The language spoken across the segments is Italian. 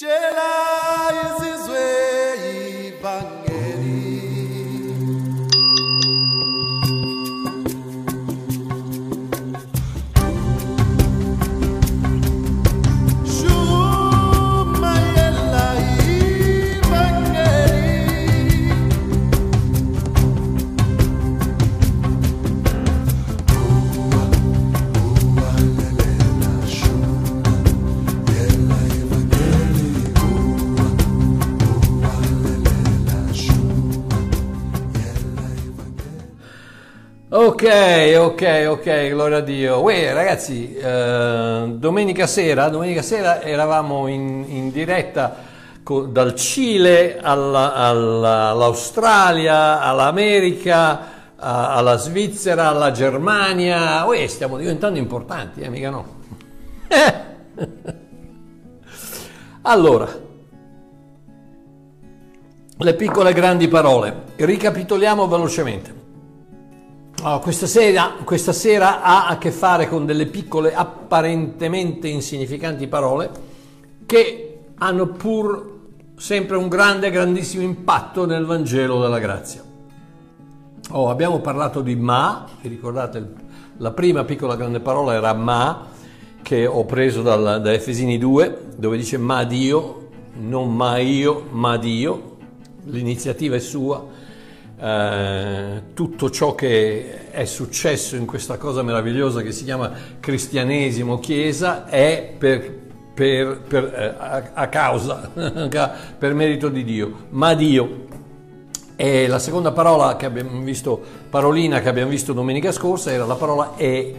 Jedi! Ok, ok, gloria a Dio. Uè, ragazzi, eh, domenica sera, domenica sera eravamo in, in diretta co- dal Cile alla- alla- all'Australia, all'America, a- alla Svizzera, alla Germania. Uè, stiamo diventando importanti, eh, mica no. Allora, le piccole grandi parole. Ricapitoliamo velocemente. Oh, questa, sera, questa sera ha a che fare con delle piccole, apparentemente insignificanti parole che hanno pur sempre un grande, grandissimo impatto nel Vangelo della grazia. Oh, abbiamo parlato di ma, vi ricordate la prima piccola grande parola era ma, che ho preso dal- da Efesini 2, dove dice ma Dio, non ma io, ma Dio, l'iniziativa è sua, eh, tutto ciò che è successo in questa cosa meravigliosa che si chiama cristianesimo, chiesa, è per, per- per, eh, a, a causa, per merito di Dio, ma Dio. E la seconda parola che abbiamo visto, parolina che abbiamo visto domenica scorsa, era la parola e,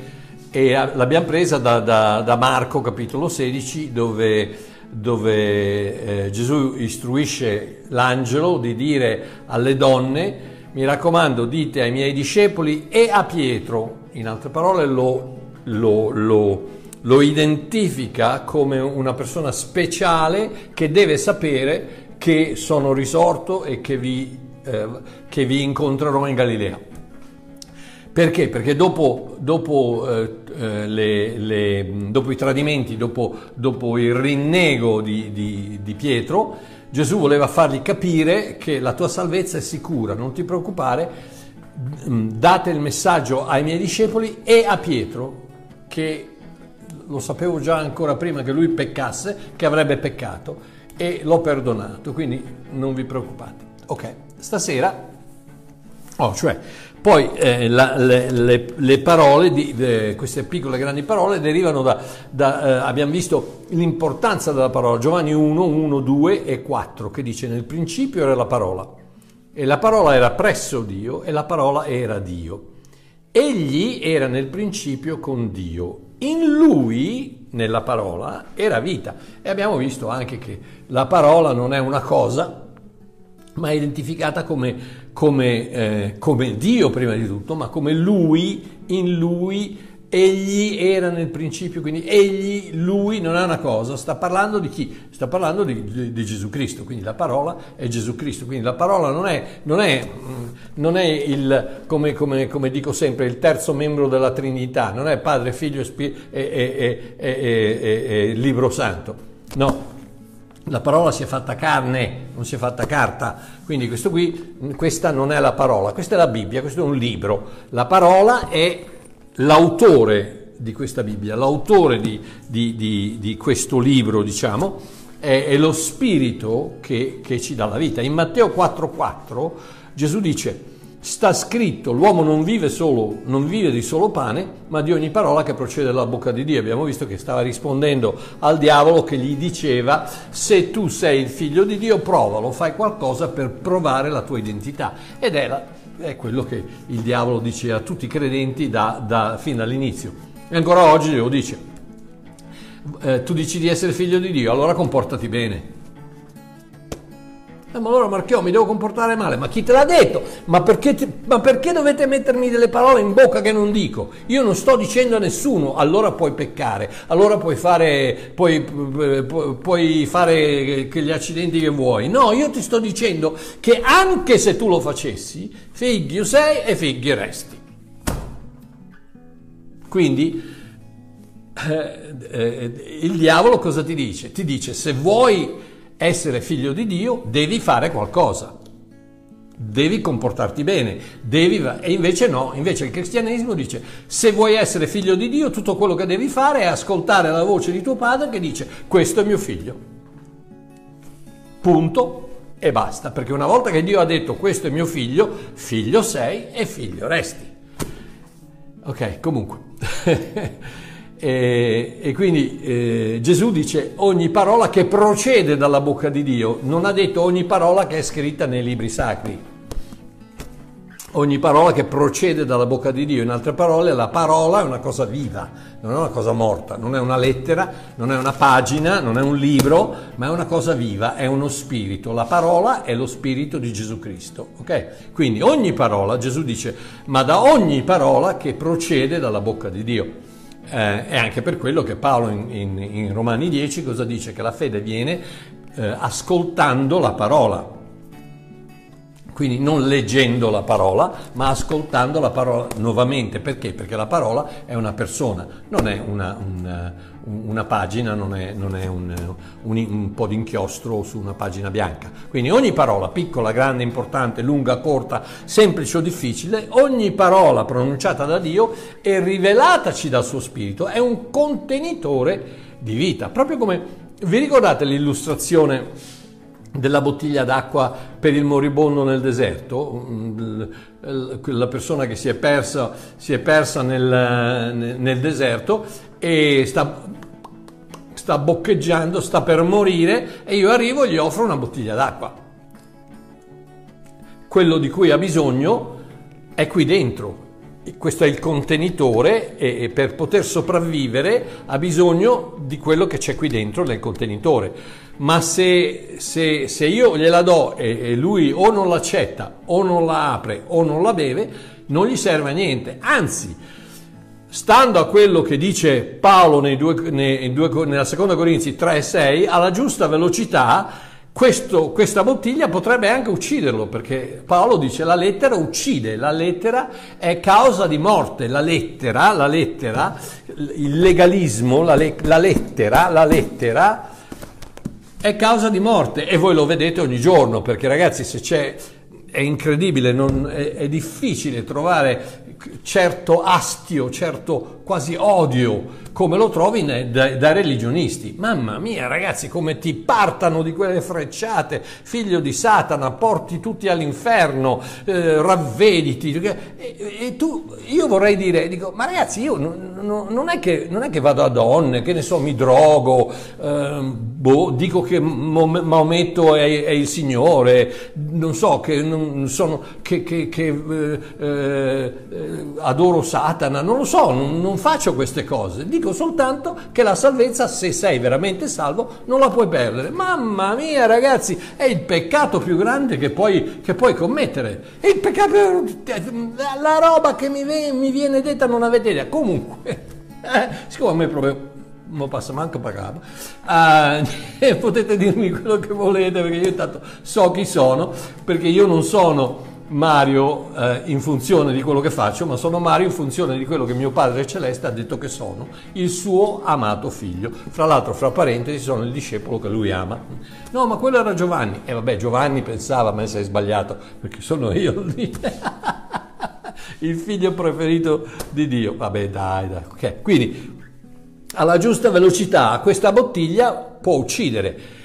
e l'abbiamo presa da, da- da Marco capitolo 16 dove, dove eh, Gesù istruisce l'angelo di dire alle donne, mi raccomando dite ai miei discepoli e a Pietro, in altre parole lo, lo- lo- lo identifica come una persona speciale che deve sapere che sono risorto e che vi, eh, che vi incontrerò in Galilea. Perché? Perché dopo, dopo, eh, eh, le- le- dopo i tradimenti, dopo, dopo il rinnego di, di- di Pietro, Gesù voleva fargli capire che la tua salvezza è sicura, non ti preoccupare, mm, date il messaggio ai miei discepoli e a Pietro, che lo sapevo già ancora prima che lui peccasse, che avrebbe peccato e l'ho perdonato, quindi non vi preoccupate. Ok, stasera Oh, cioè, poi eh, la- le, le- le parole, di, de- queste piccole e grandi parole, derivano da, da, eh, abbiamo visto l'importanza della parola, Giovanni 1, 1, 2 e 4, che dice nel principio era la parola, e la parola era presso Dio, e la parola era Dio. Egli era nel principio con Dio, in lui, nella parola, era vita. E abbiamo visto anche che la parola non è una cosa, ma è identificata come, come, eh, come Dio prima di tutto, ma come Lui, in Lui, Egli era nel principio, quindi Egli, Lui non è una cosa, sta parlando di chi? Sta parlando di, di- di Gesù Cristo, quindi la parola è Gesù Cristo, quindi la parola non è, non è, mm, non è il, come, come- come dico sempre, il terzo membro della Trinità, non è Padre, Figlio e, e- e- e Libro Santo, no, la parola si è fatta carne, non si è fatta carta, quindi questo qui, questa non è la parola, questa è la Bibbia, questo è un libro. La parola è l'autore di questa Bibbia, l'autore di, di- di- di questo libro, diciamo, è, è lo spirito che, che ci dà la vita. In Matteo 4,4 Gesù dice, sta scritto, l'uomo non vive, solo, non vive di solo pane, ma di ogni parola che procede dalla bocca di Dio. Abbiamo visto che stava rispondendo al diavolo che gli diceva, se tu sei il figlio di Dio, provalo, fai qualcosa per provare la tua identità. Ed è, è quello che il diavolo dice a tutti i credenti da, da- fin dall'inizio. E ancora oggi lo dice. Eh, tu dici di essere figlio di Dio, allora comportati bene. Eh, ma allora Marchiò mi devo comportare male, ma chi te l'ha detto? Ma perché, ti- ma perché dovete mettermi delle parole in bocca che non dico? Io non sto dicendo a nessuno, allora puoi peccare, allora puoi fare, puoi, pu- puoi fare gli accidenti che vuoi. No, io ti sto dicendo che anche se tu lo facessi, figlio sei e figlio resti. Quindi eh, eh, il diavolo cosa ti dice? Ti dice se vuoi essere figlio di Dio devi fare qualcosa, devi comportarti bene, devi... e invece no, invece il cristianesimo dice se vuoi essere figlio di Dio tutto quello che devi fare è ascoltare la voce di tuo padre che dice questo è mio figlio. Punto e basta, perché una volta che Dio ha detto questo è mio figlio, figlio sei e figlio resti. Ok, comunque. e, e, quindi eh, Gesù dice ogni parola che procede dalla bocca di Dio, non ha detto ogni parola che è scritta nei libri sacri ogni parola che procede dalla bocca di Dio. In altre parole, la parola è una cosa viva, non è una cosa morta, non è una lettera, non è una pagina, non è un libro, ma è una cosa viva, è uno spirito. La parola è lo spirito di Gesù Cristo. Ok? Quindi ogni parola, Gesù dice, ma da ogni parola che procede dalla bocca di Dio. Eh, è anche per quello che Paolo in, in, in, Romani 10 cosa dice? Che la fede viene eh, ascoltando la parola quindi non leggendo la parola, ma ascoltando la parola nuovamente. Perché? Perché la parola è una persona, non è una, una, una pagina, non è, non è un, un, un, po' di inchiostro su una pagina bianca. Quindi ogni parola, piccola, grande, importante, lunga, corta, semplice o difficile, ogni parola pronunciata da Dio e rivelataci dal suo Spirito è un contenitore di vita. Proprio come vi ricordate l'illustrazione? Della bottiglia d'acqua per il moribondo nel deserto, la persona che si è persa, si è persa nel, nel, deserto e sta, sta boccheggiando, sta per morire e io arrivo e gli offro una bottiglia d'acqua. Quello di cui ha bisogno è qui dentro, questo è il contenitore e per poter sopravvivere ha bisogno di quello che c'è qui dentro nel contenitore ma se, se, se io gliela do e, e, lui o non l'accetta o non la apre o non la beve, non gli serve a niente. Anzi, stando a quello che dice Paolo nei due, nei due, nella seconda Corinzi 3 e 6, alla giusta velocità questo, questa bottiglia potrebbe anche ucciderlo, perché Paolo dice la lettera uccide, la lettera è causa di morte, la lettera, la lettera il legalismo, la, le, la lettera, la lettera è causa di morte e voi lo vedete ogni giorno perché ragazzi se c'è è incredibile, non, è, è, difficile trovare certo astio, certo quasi odio come lo trovi da, da, religionisti. Mamma mia ragazzi, come ti partano di quelle frecciate, figlio di Satana, porti tutti all'inferno, eh, ravvediti. E, e, tu, io vorrei dire, dico, ma ragazzi, io non, non, è che, non, è che, vado a donne, che ne so, mi drogo, eh, boh, dico che Maometto è, è, il Signore, non so, che, non sono, che, che eh, eh, adoro Satana, non lo so, non, non faccio queste cose. Soltanto che la salvezza, se sei veramente salvo, non la puoi perdere. Mamma mia, ragazzi, è il peccato più grande che puoi, che puoi commettere. È il peccato, la roba che mi, mi viene detta non avete idea. Comunque, eh, siccome a me proprio non passa manco pagava. Uh, potete dirmi quello che volete perché io intanto so chi sono, perché io non sono Mario eh, in funzione di quello che faccio, ma sono Mario in funzione di quello che mio Padre Celeste ha detto che sono, il suo amato figlio. Fra l'altro, fra parentesi, sono il discepolo che lui ama. No, ma quello era Giovanni. E vabbè, Giovanni pensava, ma sei sbagliato, perché sono io il figlio preferito di Dio. Vabbè, dai, dai. Okay. Quindi, alla giusta velocità, questa bottiglia può uccidere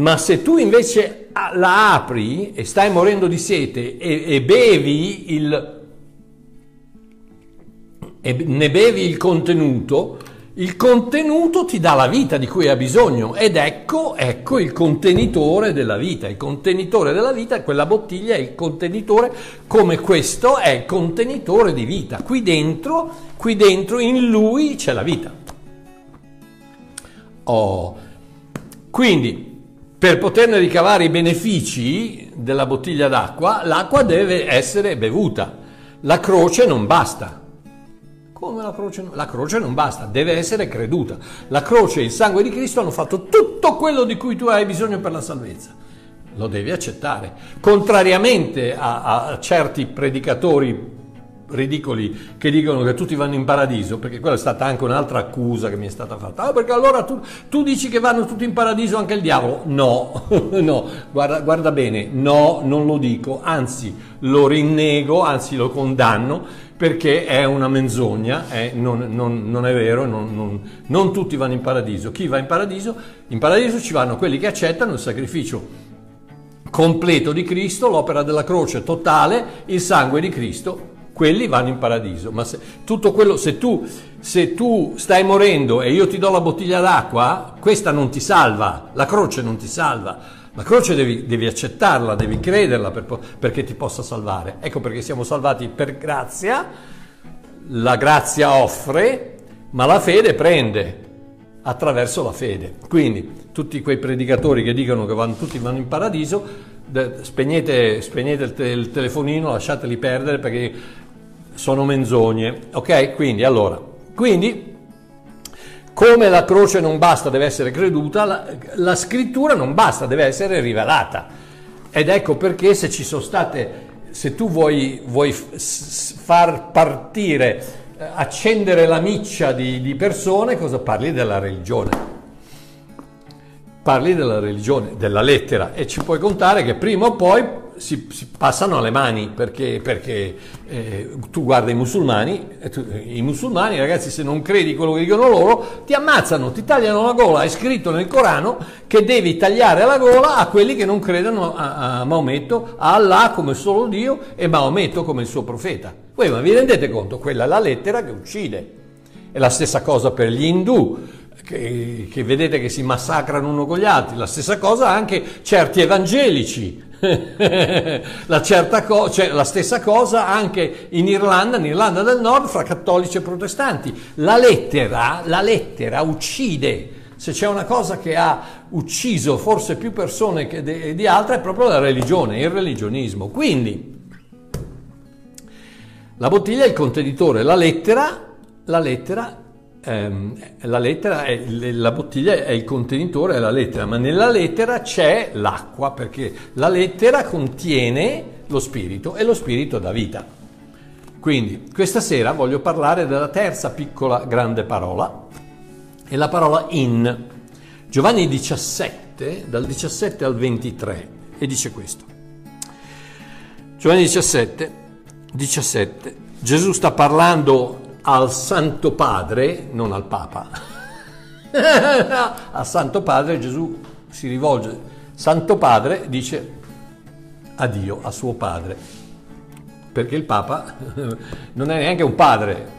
ma se tu invece la apri e stai morendo di sete e, e bevi il e ne bevi il contenuto, il contenuto ti dà la vita di cui hai bisogno ed ecco, ecco il contenitore della vita. Il contenitore della vita, quella bottiglia è il contenitore, come questo è il contenitore di vita. Qui dentro, qui dentro in lui c'è la vita. Oh. Quindi per poterne ricavare i benefici della bottiglia d'acqua, l'acqua deve essere bevuta. La croce non basta. Come la croce? La croce non basta, deve essere creduta. La croce e il sangue di Cristo hanno fatto tutto quello di cui tu hai bisogno per la salvezza. Lo devi accettare. Contrariamente a, a certi predicatori ridicoli che dicono che tutti vanno in paradiso, perché quella è stata anche un'altra accusa che mi è stata fatta. Ah, perché allora tu, tu dici che vanno tutti in paradiso anche il diavolo? No, no, guarda, guarda bene, no, non lo dico, anzi lo rinnego, anzi lo condanno perché è una menzogna, è- non, non- non è vero, non- non tutti vanno in paradiso. Chi va in paradiso? In paradiso ci vanno quelli che accettano il sacrificio completo di Cristo, l'opera della croce totale, il sangue di Cristo, quelli vanno in paradiso. Ma se, tutto quello, se tu, se tu stai morendo e io ti do la bottiglia d'acqua, questa non ti salva, la croce non ti salva. La croce devi, devi accettarla, devi crederla per perché ti possa salvare. Ecco perché siamo salvati per grazia, la grazia offre, ma la fede prende attraverso la fede. Quindi tutti quei predicatori che dicono che vanno, tutti vanno in paradiso, spegnete, spegnete il, te- il telefonino, lasciateli perdere perché sono menzogne. Ok? Quindi allora, quindi come la croce non basta, deve essere creduta, la, la scrittura non basta, deve essere rivelata. Ed ecco perché se ci sono state, se tu vuoi, vuoi far partire, eh, accendere la miccia di, di persone, cosa parli della religione? Parli della religione, della lettera e ci puoi contare che prima o poi si, si passano alle mani perché, perché eh, tu guarda i musulmani, tu- i musulmani ragazzi se non credi quello che dicono loro ti ammazzano, ti tagliano la gola, è scritto nel Corano che devi tagliare la gola a quelli che non credono a, a Maometto, a Allah come solo Dio e Maometto come il suo profeta. Voi ma vi rendete conto? Quella è la lettera che uccide. È la stessa cosa per gli indù, che, che vedete che si massacrano uno con gli altri, la stessa cosa anche certi evangelici. la, co- cioè, la stessa cosa anche in Irlanda, in Irlanda del Nord, fra cattolici e protestanti. La lettera, la lettera uccide. Se c'è una cosa che ha ucciso forse più persone de- di altre è proprio la religione, il religionismo. Quindi la bottiglia è il contenitore, la lettera, la lettera, la, lettera è, la bottiglia è il contenitore, è la lettera, ma nella lettera c'è l'acqua perché la lettera contiene lo spirito e lo spirito dà vita. Quindi questa sera voglio parlare della terza piccola grande parola, è la parola in. Giovanni 17, dal 17 al 23, e dice questo. Giovanni 17, 17, Gesù sta parlando al Santo Padre, non al Papa. al Santo Padre Gesù si rivolge, Santo Padre dice a Dio, a suo Padre, perché il Papa non è neanche un padre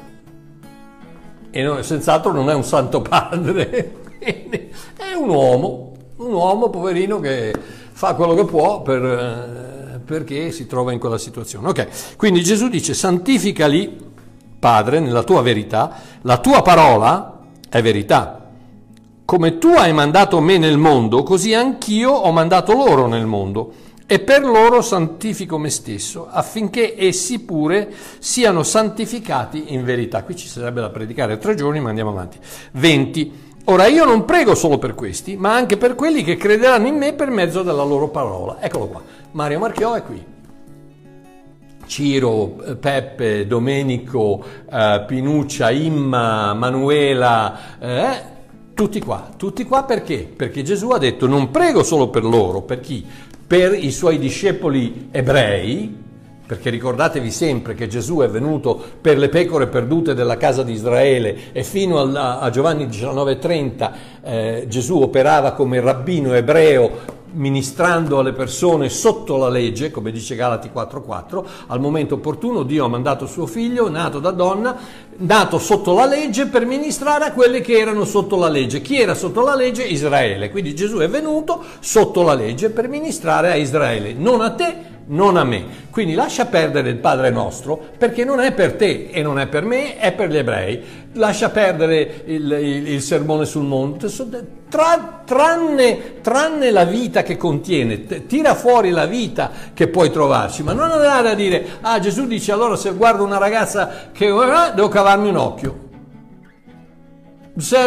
e non- senz'altro non è un Santo Padre, è un uomo, un uomo poverino che fa quello che può per, eh, perché si trova in quella situazione. Ok, quindi Gesù dice santificali, Padre, nella tua verità, la tua parola è verità. Come tu hai mandato me nel mondo, così anch'io ho mandato loro nel mondo. E per loro santifico me stesso, affinché essi pure siano santificati in verità. Qui ci sarebbe da predicare tre giorni, ma andiamo avanti. 20. Ora io non prego solo per questi, ma anche per quelli che crederanno in me per mezzo della loro parola. Eccolo qua. Mario Marchiò è qui. Ciro, Peppe, Domenico, eh, Pinuccia, Imma, Manuela, eh, tutti qua, tutti qua perché? Perché Gesù ha detto non prego solo per loro, per chi? Per i suoi discepoli ebrei, perché ricordatevi sempre che Gesù è venuto per le pecore perdute della casa di Israele e fino a Giovanni 19:30 eh, Gesù operava come rabbino ebreo ministrando alle persone sotto la legge, come dice Galati 4:4, al momento opportuno Dio ha mandato suo figlio, nato da donna, nato sotto la legge per ministrare a quelli che erano sotto la legge. Chi era sotto la legge? Israele. Quindi Gesù è venuto sotto la legge per ministrare a Israele, non a te, non a me. Quindi lascia perdere il Padre nostro perché non è per te e non è per me, è per gli ebrei. Lascia perdere il, il- il sermone sul monte, tra- tranne, tranne la vita che contiene, tira fuori la vita che puoi trovarci, ma non andare a dire, ah Gesù dice allora se guardo una ragazza che devo cavarmi un occhio, se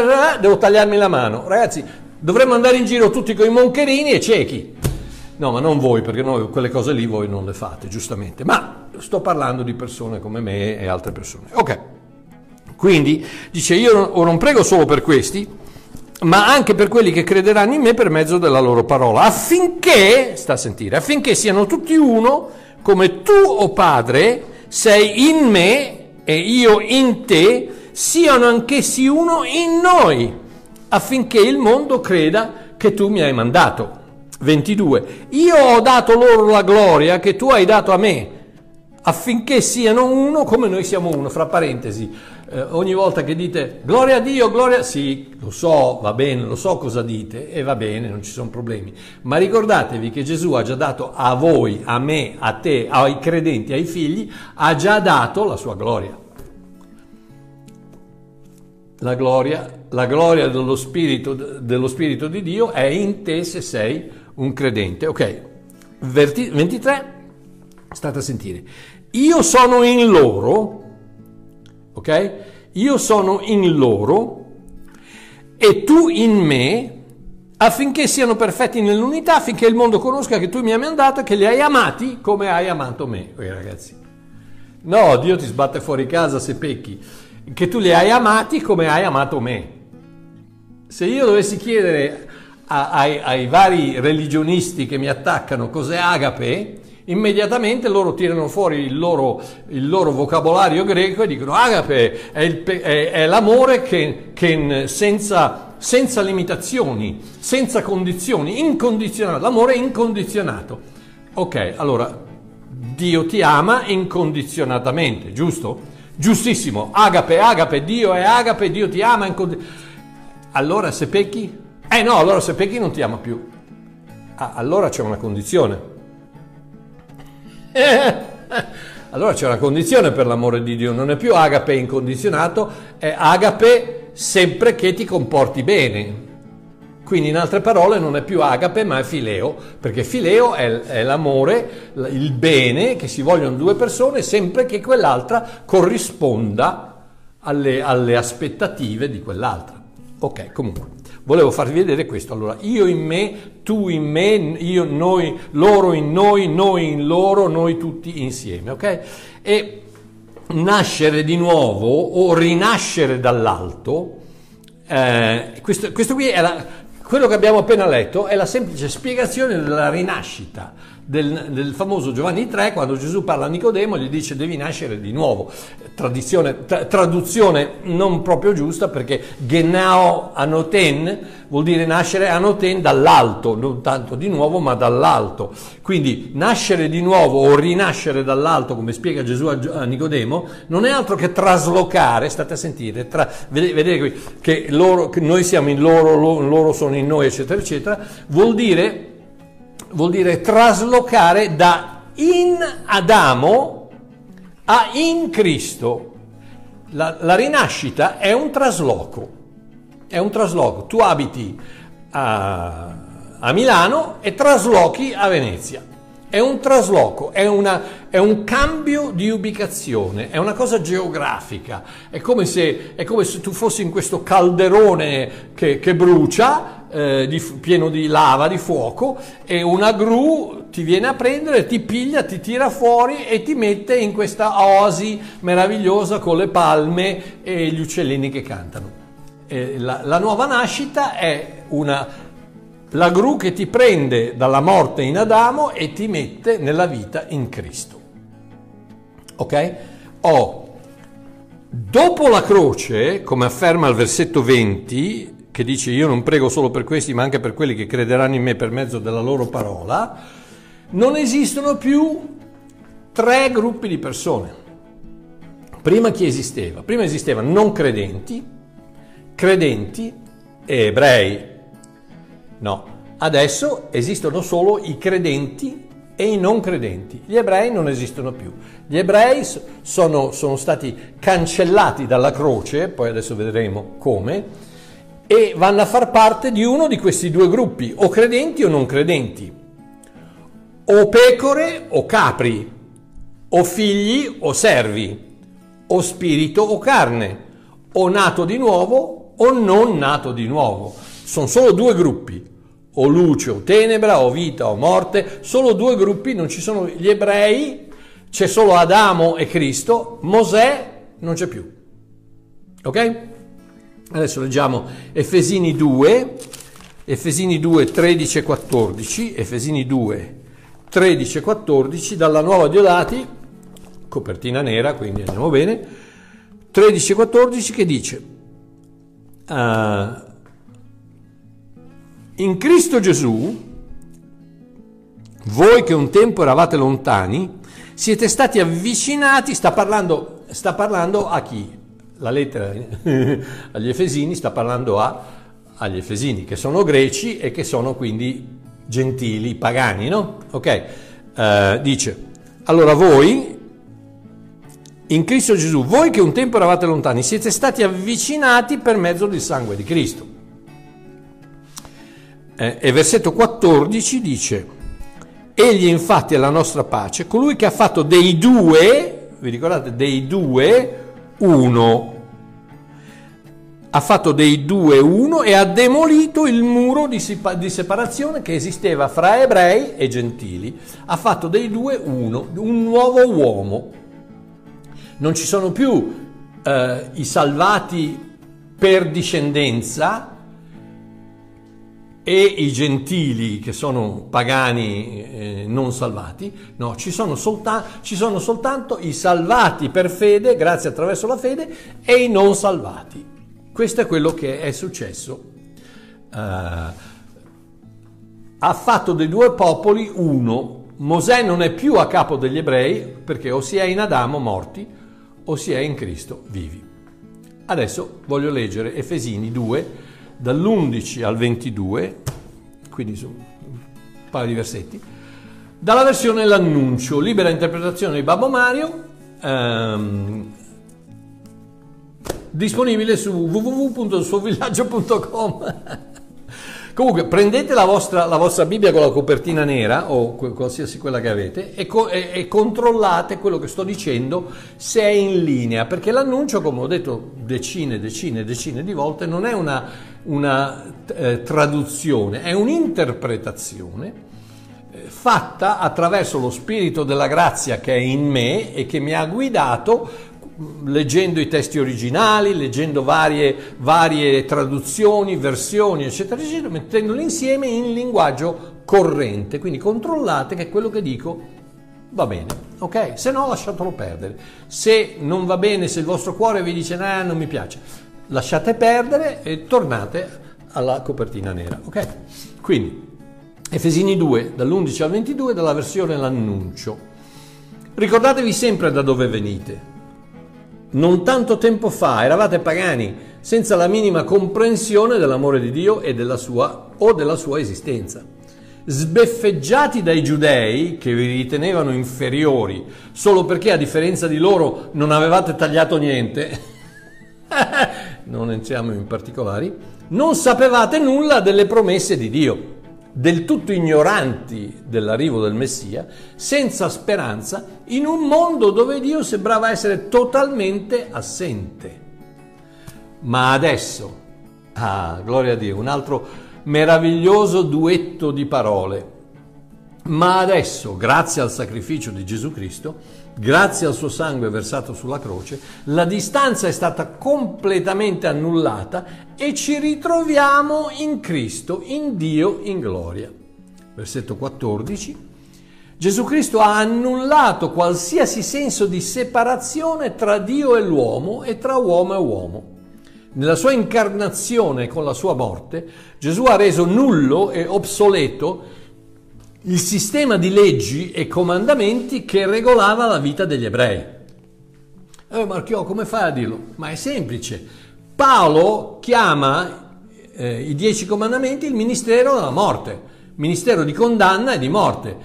devo tagliarmi la mano. Ragazzi, dovremmo andare in giro tutti con i moncherini e ciechi. No, ma non voi, perché noi quelle cose lì voi non le fate, giustamente. Ma sto parlando di persone come me e altre persone. Ok. Quindi dice io non, prego solo per questi, ma anche per quelli che crederanno in me per mezzo della loro parola, affinché, sta a sentire, affinché siano tutti uno, come tu, o oh Padre, sei in me e io in te, siano anch'essi uno in noi, affinché il mondo creda che tu mi hai mandato. 22. Io ho dato loro la gloria che tu hai dato a me, affinché siano uno come noi siamo uno, fra parentesi. Eh, ogni volta che dite gloria a Dio, gloria, sì, lo so, va bene, lo so cosa dite e va bene, non ci sono problemi. Ma ricordatevi che Gesù ha già dato a voi, a me, a te, ai credenti, ai figli, ha già dato la sua gloria. La gloria, la gloria dello, spirito, dello Spirito di Dio è in te se sei un credente. Ok, 23, state a sentire. Io sono in loro, ok? Io sono in loro e tu in me affinché siano perfetti nell'unità, affinché il mondo conosca che tu mi hai mandato e che li hai amati come hai amato me. Oh, ragazzi, no, Dio ti sbatte fuori casa se pecchi, che tu li hai amati come hai amato me. Se io dovessi chiedere ai, ai vari religionisti che mi attaccano cos'è agape, immediatamente loro tirano fuori il loro, il loro, vocabolario greco e dicono agape è, il, è, è l'amore che, che senza, senza, limitazioni, senza condizioni, incondizionato, l'amore incondizionato. Ok, allora Dio ti ama incondizionatamente, giusto? Giustissimo, agape, agape, Dio è agape, Dio ti ama incondizionatamente. Allora se pecchi? Eh no, allora se pecchi non ti ama più. Ah, allora c'è una condizione. allora c'è una condizione per l'amore di Dio, non è più agape incondizionato, è agape sempre che ti comporti bene. Quindi in altre parole non è più agape ma è fileo, perché fileo è, è l'amore, il bene che si vogliono due persone sempre che quell'altra corrisponda alle, alle aspettative di quell'altra. Ok, comunque volevo farvi vedere questo. Allora, io in me, tu in me, io, noi, loro in noi, noi in loro, noi tutti insieme, ok? E nascere di nuovo o rinascere dall'alto, eh, questo, questo, qui è la, quello che abbiamo appena letto, è la semplice spiegazione della rinascita del, del, famoso Giovanni 3, quando Gesù parla a Nicodemo, gli dice devi nascere di nuovo. Tra, traduzione non proprio giusta perché genao anoten vuol dire nascere anoten dall'alto, non tanto di nuovo ma dall'alto. Quindi nascere di nuovo o rinascere dall'alto, come spiega Gesù a, a Nicodemo, non è altro che traslocare, state a sentire, tra, vedete, vedete che, loro, che noi siamo in loro, loro sono in noi, eccetera, eccetera, vuol dire vuol dire traslocare da in Adamo a in Cristo. La, la rinascita è un trasloco, è un trasloco. Tu abiti a, a Milano e traslochi a Venezia. È un trasloco, è, una, è, un cambio di ubicazione, è una cosa geografica. È come se, è come se tu fossi in questo calderone che, che brucia, eh, di, pieno di lava, di fuoco, e una gru ti viene a prendere, ti piglia, ti tira fuori e ti mette in questa oasi meravigliosa con le palme e gli uccellini che cantano. La, la nuova nascita è una la gru che ti prende dalla morte in Adamo e ti mette nella vita in Cristo. Ok? Oh, dopo la croce, come afferma il versetto 20, che dice io non prego solo per questi ma anche per quelli che crederanno in me per mezzo della loro parola, non esistono più tre gruppi di persone. Prima chi esisteva? Prima esistevano non credenti, credenti e ebrei No, adesso esistono solo i credenti e i non credenti. Gli ebrei non esistono più. Gli ebrei sono, sono stati cancellati dalla croce, poi adesso vedremo come, e vanno a far parte di uno di questi due gruppi, o credenti o non credenti, o pecore o capri, o figli o servi, o spirito o carne, o nato di nuovo o non nato di nuovo. Sono solo due gruppi, o luce o tenebra, o vita o morte, solo due gruppi, non ci sono gli ebrei, c'è solo Adamo e Cristo, Mosè non c'è più. Ok? Adesso leggiamo Efesini 2, Efesini 2, 13 e 14, Efesini 2, 13 e 14, dalla nuova Diodati, copertina nera, quindi andiamo bene, 13 e 14 che dice, uh, in Cristo Gesù, voi che un tempo eravate lontani, siete stati avvicinati, sta parlando, sta parlando a chi? La lettera agli Efesini sta parlando a, agli Efesini, che sono greci e che sono quindi gentili, pagani, no? Ok, uh, dice, allora voi, in Cristo Gesù, voi che un tempo eravate lontani, siete stati avvicinati per mezzo del sangue di Cristo. Eh, e versetto 14 dice, egli infatti è la nostra pace, colui che ha fatto dei due, vi ricordate, dei due, uno. Ha fatto dei due uno e ha demolito il muro di, separazione che esisteva fra ebrei e gentili. Ha fatto dei due uno, un nuovo uomo. Non ci sono più eh, i salvati per discendenza, e i gentili che sono pagani eh, non salvati, no, ci sono, solta- ci sono, soltanto i salvati per fede, grazie attraverso la fede, e i non salvati. Questo è quello che è successo. Uh, ha fatto dei due popoli uno. Mosè non è più a capo degli ebrei perché o si è in Adamo morti o si è in Cristo vivi. Adesso voglio leggere Efesini 2 dall'11 al 22, quindi su un paio di versetti, dalla versione L'annuncio, libera interpretazione di Babbo Mario, ehm, disponibile su www.suovillaggio.com. Comunque prendete la vostra, la vostra, Bibbia con la copertina nera o qualsiasi quella che avete e, co- e, e, controllate quello che sto dicendo se è in linea, perché l'annuncio, come ho detto decine, decine, decine di volte, non è una, una eh, traduzione, è un'interpretazione eh, fatta attraverso lo spirito della grazia che è in me e che mi ha guidato leggendo i testi originali, leggendo varie, varie traduzioni, versioni, eccetera, eccetera, mettendoli insieme in linguaggio corrente. Quindi controllate che quello che dico va bene, ok? Se no lasciatelo perdere. Se non va bene, se il vostro cuore vi dice no, non mi piace, lasciate perdere e tornate alla copertina nera, ok? Quindi Efesini 2, dall'11 al 22, dalla versione L'annuncio. Ricordatevi sempre da dove venite non tanto tempo fa eravate pagani senza la minima comprensione dell'amore di Dio e della sua o della sua esistenza. Sbeffeggiati dai giudei che vi ritenevano inferiori solo perché a differenza di loro non avevate tagliato niente, non entriamo in particolari, non sapevate nulla delle promesse di Dio del tutto ignoranti dell'arrivo del Messia, senza speranza, in un mondo dove Dio sembrava essere totalmente assente. Ma adesso, ah, gloria a Dio, un altro meraviglioso duetto di parole. Ma adesso, grazie al sacrificio di Gesù Cristo, grazie al suo sangue versato sulla croce, la distanza è stata completamente annullata e ci ritroviamo in Cristo, in Dio, in gloria. Versetto 14. Gesù Cristo ha annullato qualsiasi senso di separazione tra Dio e l'uomo e tra uomo e uomo. Nella sua incarnazione con la sua morte, Gesù ha reso nullo e obsoleto il sistema di leggi e comandamenti che regolava la vita degli ebrei. Eh, Marchiò, come fai a dirlo? Ma è semplice. Paolo chiama eh, i dieci comandamenti il ministero della morte, ministero di condanna e di morte.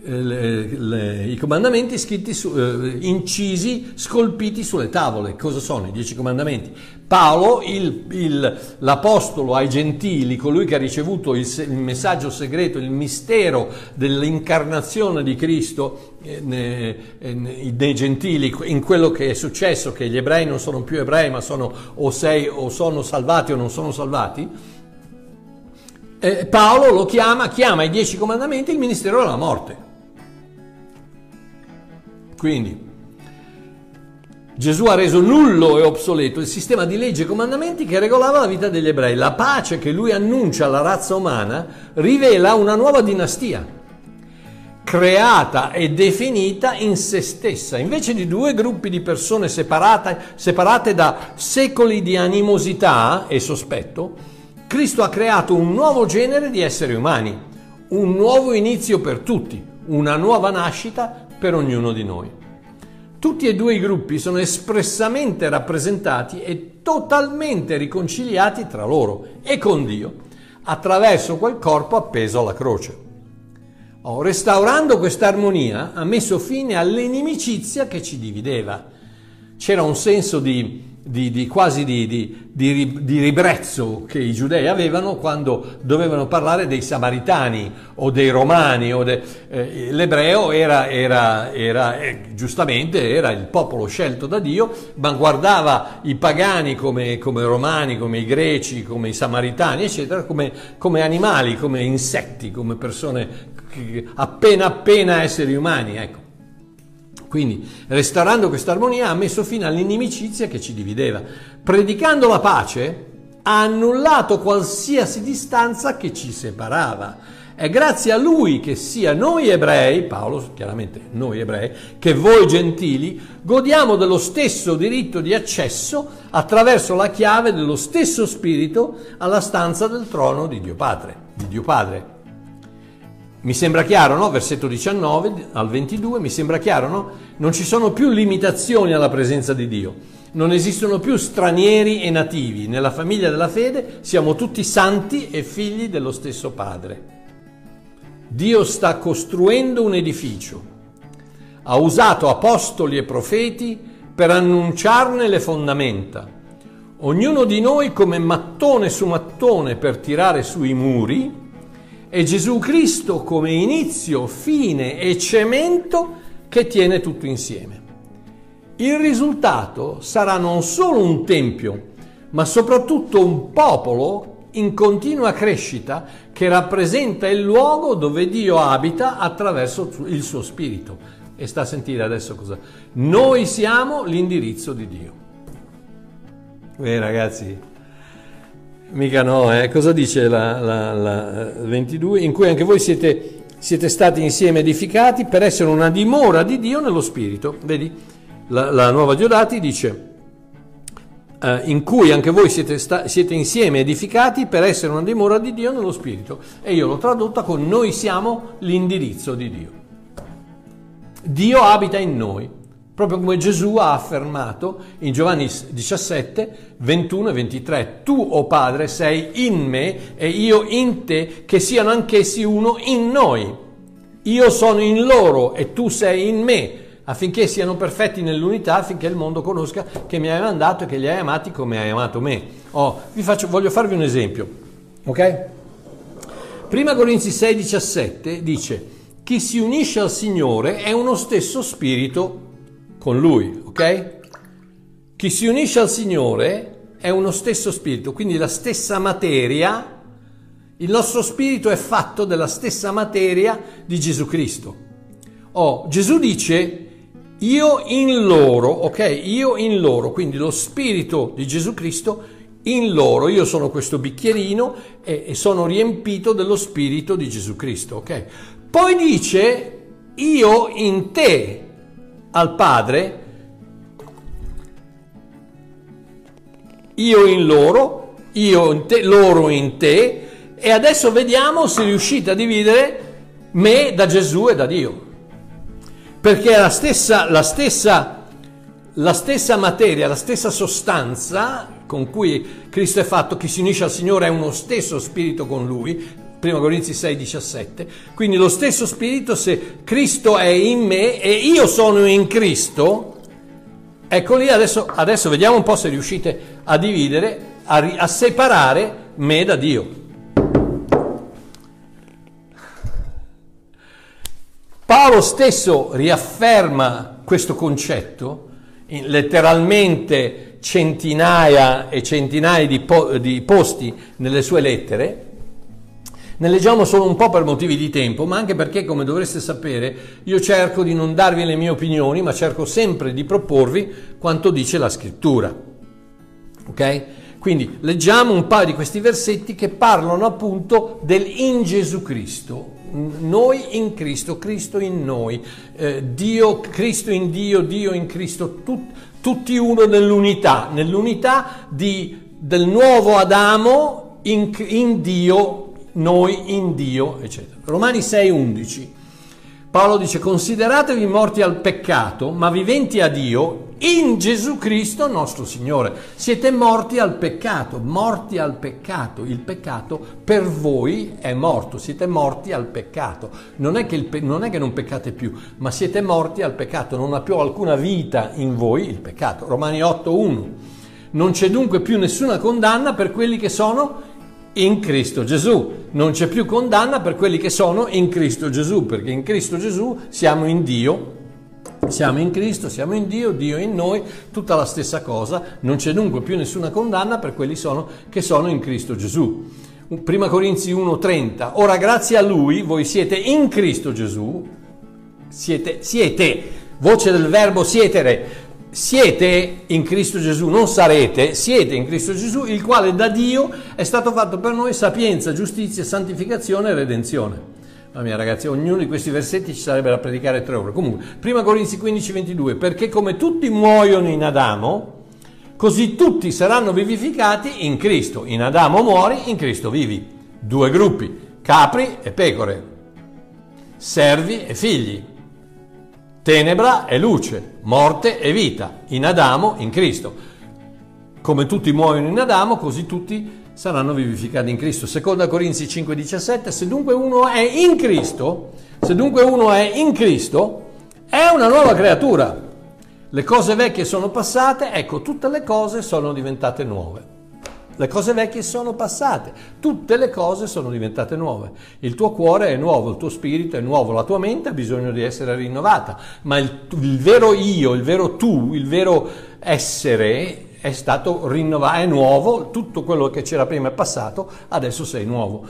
Eh, le, le, i comandamenti scritti su, eh, incisi, scolpiti sulle tavole. Cosa sono i dieci comandamenti? Paolo, il, il, l'apostolo ai gentili, colui che ha ricevuto il, il messaggio segreto, il mistero dell'incarnazione di Cristo eh, nei, nei gentili, in quello che è successo, che gli ebrei non sono più ebrei, ma sono o, sei, o sono salvati o non sono salvati eh, Paolo lo chiama, chiama i dieci comandamenti il ministero della morte. Quindi Gesù ha reso nullo e obsoleto il sistema di leggi e comandamenti che regolava la vita degli ebrei. La pace che lui annuncia alla razza umana rivela una nuova dinastia, creata e definita in se stessa. Invece di due gruppi di persone separate, separate da secoli di animosità e sospetto, Cristo ha creato un nuovo genere di esseri umani, un nuovo inizio per tutti, una nuova nascita per ognuno di noi. Tutti e due i gruppi sono espressamente rappresentati e totalmente riconciliati tra loro e con Dio attraverso quel corpo appeso alla croce. Oh, restaurando questa armonia ha messo fine all'inimicizia che ci divideva. C'era un senso di di, di, quasi di, di, ribrezzo che i giudei avevano quando dovevano parlare dei samaritani o dei romani. O de, eh, l'ebreo era, era, era eh, giustamente era il popolo scelto da Dio, ma guardava i pagani come, come romani, come i greci, come i samaritani, eccetera, come, come animali, come insetti, come persone appena appena esseri umani. Ecco. Quindi, restaurando questa armonia, ha messo fine all'inimicizia che ci divideva. Predicando la pace, ha annullato qualsiasi distanza che ci separava. È grazie a lui che sia noi ebrei, Paolo chiaramente noi ebrei, che voi gentili, godiamo dello stesso diritto di accesso attraverso la chiave dello stesso spirito alla stanza del trono di Dio Padre. Di Dio Padre. Mi sembra chiaro, no? Versetto 19 al 22, mi sembra chiaro, no? Non ci sono più limitazioni alla presenza di Dio, non esistono più stranieri e nativi. Nella famiglia della fede siamo tutti santi e figli dello stesso Padre. Dio sta costruendo un edificio. Ha usato apostoli e profeti per annunciarne le fondamenta. Ognuno di noi come mattone su mattone per tirare sui muri è Gesù Cristo come inizio, fine e cemento che tiene tutto insieme. Il risultato sarà non solo un tempio, ma soprattutto un popolo in continua crescita che rappresenta il luogo dove Dio abita attraverso il suo spirito. E sta a sentire adesso cosa. Noi siamo l'indirizzo di Dio. Beh ragazzi, Mica no, eh? cosa dice la, la, la, 22? In cui anche voi siete, siete, stati insieme edificati per essere una dimora di Dio nello Spirito. Vedi? La, la nuova Diodati dice, eh, in cui anche voi siete, sta, siete insieme edificati per essere una dimora di Dio nello Spirito. E io l'ho tradotta con noi siamo l'indirizzo di Dio. Dio abita in noi proprio come Gesù ha affermato in Giovanni 17, 21 e 23, tu, o oh Padre, sei in me e io in te, che siano anch'essi uno in noi. Io sono in loro e tu sei in me, affinché siano perfetti nell'unità, affinché il mondo conosca che mi hai mandato e che li hai amati come hai amato me. Oh, faccio, voglio farvi un esempio, ok? Prima Corinzi 6, 17 dice, chi si unisce al Signore è uno stesso spirito con Lui, ok? Chi si unisce al Signore è uno stesso spirito, quindi la stessa materia, il nostro spirito è fatto della stessa materia di Gesù Cristo. Oh, Gesù dice io in loro, ok? Io in loro, quindi lo spirito di Gesù Cristo in loro, io sono questo bicchierino e, e sono riempito dello spirito di Gesù Cristo, ok? Poi dice io in te, al Padre, io in loro, io in te, loro in te, e adesso vediamo se riuscite a dividere me da Gesù e da Dio. Perché la stessa, la stessa, la stessa materia, la stessa sostanza con cui Cristo è fatto, chi si unisce al Signore è uno stesso spirito con Lui, 1 Corinzi 6, 17. Quindi lo stesso spirito, se Cristo è in me e io sono in Cristo, ecco lì adesso, adesso vediamo un po' se riuscite a dividere, a, a separare me da Dio. Paolo stesso riafferma questo concetto, letteralmente centinaia e centinaia di, po- di posti nelle sue lettere, Ne leggiamo solo un po' per motivi di tempo, ma anche perché, come dovreste sapere, io cerco di non darvi le mie opinioni, ma cerco sempre di proporvi quanto dice la scrittura. Ok? Quindi leggiamo un paio di questi versetti che parlano appunto del in Gesù Cristo. Noi in Cristo, Cristo in noi, eh, Dio, Cristo in Dio, Dio in Cristo, tut, tutti uno nell'unità, nell'unità di, del nuovo Adamo in, in Dio, noi in Dio, eccetera. Romani 6, 11. Paolo dice consideratevi morti al peccato, ma viventi a Dio in Gesù Cristo nostro Signore. Siete morti al peccato, morti al peccato. Il peccato per voi è morto, siete morti al peccato. Non è che, pe- non, è che non peccate più, ma siete morti al peccato, non ha più alcuna vita in voi il peccato. Romani 8.1. Non c'è dunque più nessuna condanna per quelli che sono in Cristo Gesù. Non c'è più condanna per quelli che sono in Cristo Gesù, perché in Cristo Gesù siamo in Dio, siamo in Cristo, siamo in Dio, Dio in noi, tutta la stessa cosa, non c'è dunque più nessuna condanna per quelli sono, che sono in Cristo Gesù. Prima Corinzi 1:30, ora grazie a Lui voi siete in Cristo Gesù, siete, siete, voce del verbo sietere, siete in Cristo Gesù, non sarete, siete in Cristo Gesù, il quale da Dio è stato fatto per noi sapienza, giustizia, santificazione e redenzione. Mamma mia ragazzi, ognuno di questi versetti ci sarebbe da predicare tre ore. Comunque, prima Corinzi 15, 22, perché come tutti muoiono in Adamo, così tutti saranno vivificati in Cristo. In Adamo muori, in Cristo vivi. Due gruppi, capri e pecore, servi e figli, tenebra e luce, morte e vita, in Adamo, in Cristo. Come tutti muoiono in Adamo, così tutti saranno vivificati in Cristo. Seconda Corinzi 5:17, se dunque uno è in Cristo, se dunque uno è in Cristo, è una nuova creatura. Le cose vecchie sono passate, ecco, tutte le cose sono diventate nuove. Le cose vecchie sono passate, tutte le cose sono diventate nuove. Il tuo cuore è nuovo, il tuo spirito è nuovo, la tua mente ha bisogno di essere rinnovata, ma il, il vero io, il vero tu, il vero essere è stato rinnovato, è nuovo, tutto quello che c'era prima è passato, adesso sei nuovo.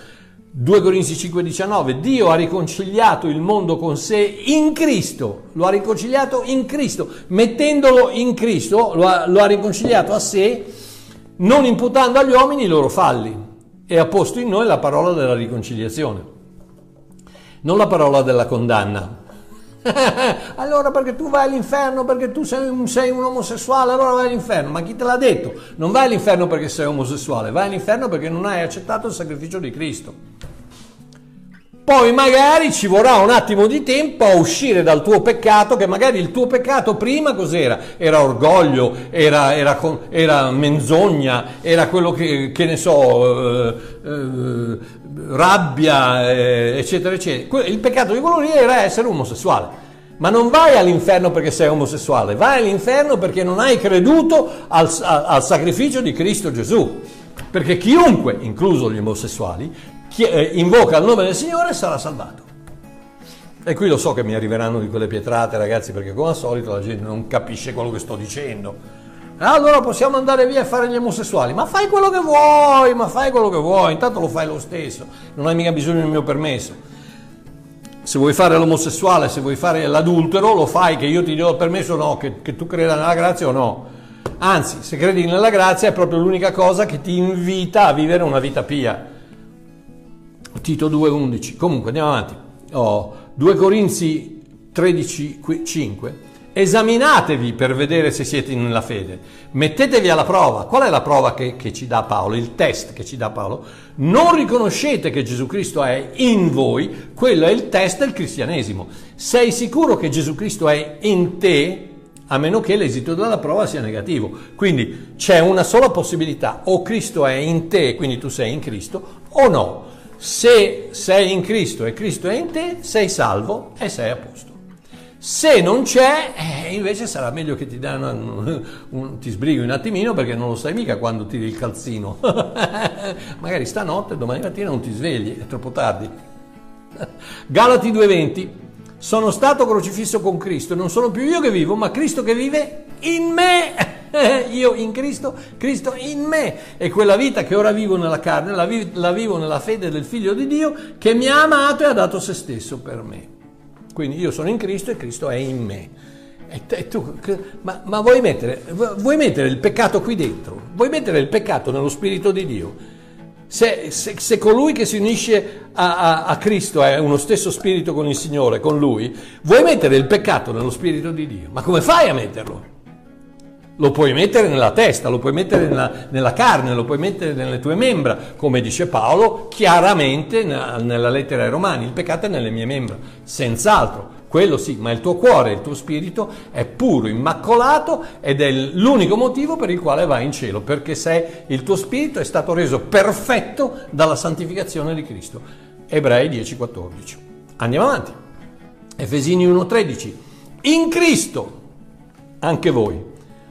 2 Corinzi 5:19 Dio ha riconciliato il mondo con sé in Cristo, lo ha riconciliato in Cristo, mettendolo in Cristo, lo ha, lo ha riconciliato a sé non imputando agli uomini i loro falli e ha posto in noi la parola della riconciliazione, non la parola della condanna. allora perché tu vai all'inferno perché tu sei un, sei un, omosessuale, allora vai all'inferno. Ma chi te l'ha detto? Non vai all'inferno perché sei omosessuale, vai all'inferno perché non hai accettato il sacrificio di Cristo. Poi magari ci vorrà un attimo di tempo a uscire dal tuo peccato, che magari il tuo peccato prima cos'era? Era orgoglio, era, era, era menzogna, era quello che, che ne so, eh, eh, rabbia, eh, eccetera, eccetera. Il peccato di quello lì era essere omosessuale. Ma non vai all'inferno perché sei omosessuale, vai all'inferno perché non hai creduto al, al sacrificio di Cristo Gesù. Perché chiunque, incluso gli omosessuali, chi invoca il nome del Signore sarà salvato. E qui lo so che mi arriveranno di quelle pietrate, ragazzi, perché come al solito la gente non capisce quello che sto dicendo. Allora possiamo andare via e fare gli omosessuali. Ma fai quello che vuoi, ma fai quello che vuoi, intanto lo fai lo stesso, non hai mica bisogno del mio permesso. Se vuoi fare l'omosessuale, se vuoi fare l'adultero, lo fai, che io ti do il permesso o no, che, che tu creda nella grazia o no. Anzi, se credi nella grazia è proprio l'unica cosa che ti invita a vivere una vita pia. Tito 2,11. Comunque andiamo avanti. Oh, 2 Corinzi 13,5. Esaminatevi per vedere se siete nella fede. Mettetevi alla prova. Qual è la prova che, che ci dà Paolo? Il test che ci dà Paolo? Non riconoscete che Gesù Cristo è in voi, quello è il test del cristianesimo. Sei sicuro che Gesù Cristo è in te? a meno che l'esito della prova sia negativo. Quindi c'è una sola possibilità, o Cristo è in te, quindi tu sei in Cristo, o no. Se sei in Cristo e Cristo è in te, sei salvo e sei a posto. Se non c'è, eh, invece sarà meglio che ti, danno un, un, ti sbrighi un attimino perché non lo sai mica quando tiri il calzino. Magari stanotte, domani mattina non ti svegli, è troppo tardi. Galati 2:20 Sono stato crocifisso con Cristo, non sono più io che vivo, ma Cristo che vive in me. io in Cristo, Cristo in me. E quella vita che ora vivo nella carne, la, vi- la vivo nella fede del Figlio di Dio che mi ha amato e ha dato se stesso per me. Quindi io sono in Cristo e Cristo è in me. Tu, ma, ma vuoi, mettere, vuoi mettere il peccato qui dentro? Vuoi mettere il peccato nello Spirito di Dio? Se, se- se colui che si unisce a, a- a Cristo è uno stesso spirito con il Signore, con Lui, vuoi mettere il peccato nello Spirito di Dio? Ma come fai a metterlo? Lo puoi mettere nella testa, lo puoi mettere nella, nella carne, lo puoi mettere nelle tue membra, come dice Paolo chiaramente nella lettera ai Romani, il peccato è nelle mie membra, senz'altro, quello sì, ma il tuo cuore, il tuo spirito è puro, immacolato ed è l'unico motivo per il quale vai in cielo, perché sei, il tuo spirito è stato reso perfetto dalla santificazione di Cristo. Ebrei 10:14. Andiamo avanti. Efesini 1:13. In Cristo anche voi,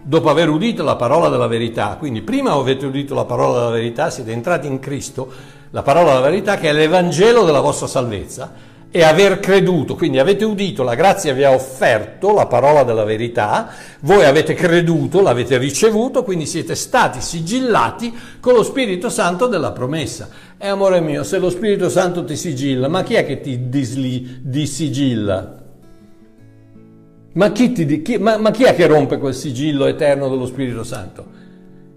dopo aver udito la parola della verità, quindi prima avete udito la parola della verità, siete entrati in Cristo, la parola della verità che è l'Evangelo della vostra salvezza, e aver creduto, quindi avete udito, la grazia vi ha offerto la parola della verità, voi avete creduto, l'avete ricevuto, quindi siete stati sigillati con lo Spirito Santo della promessa. E amore mio, se lo Spirito Santo ti sigilla, ma chi è che ti disli, disigilla? Ma chi, ti chi- ma- ma chi è che rompe quel sigillo eterno dello Spirito Santo?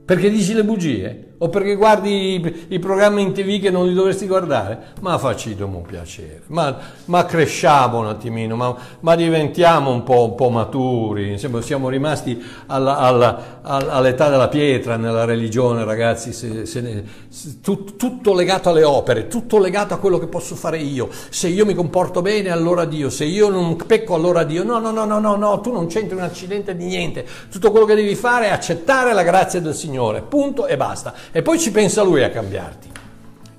Perché dici le bugie? O perché guardi i, i programmi in tv che non li dovresti guardare? Ma facci un piacere, ma, ma cresciamo un attimino, ma, ma diventiamo un po', un po' maturi. Insomma, siamo rimasti all'età della pietra nella religione, ragazzi. se- se ne- se- tut- tutto legato alle opere, tutto legato a quello che posso fare io. Se io mi comporto bene, allora Dio. Se io non pecco, allora Dio. No, no, no, no, no, no, tu non c'entri un accidente di niente. Tutto quello che devi fare è accettare la grazia del Signore, punto e basta. E poi ci pensa Lui a cambiarti.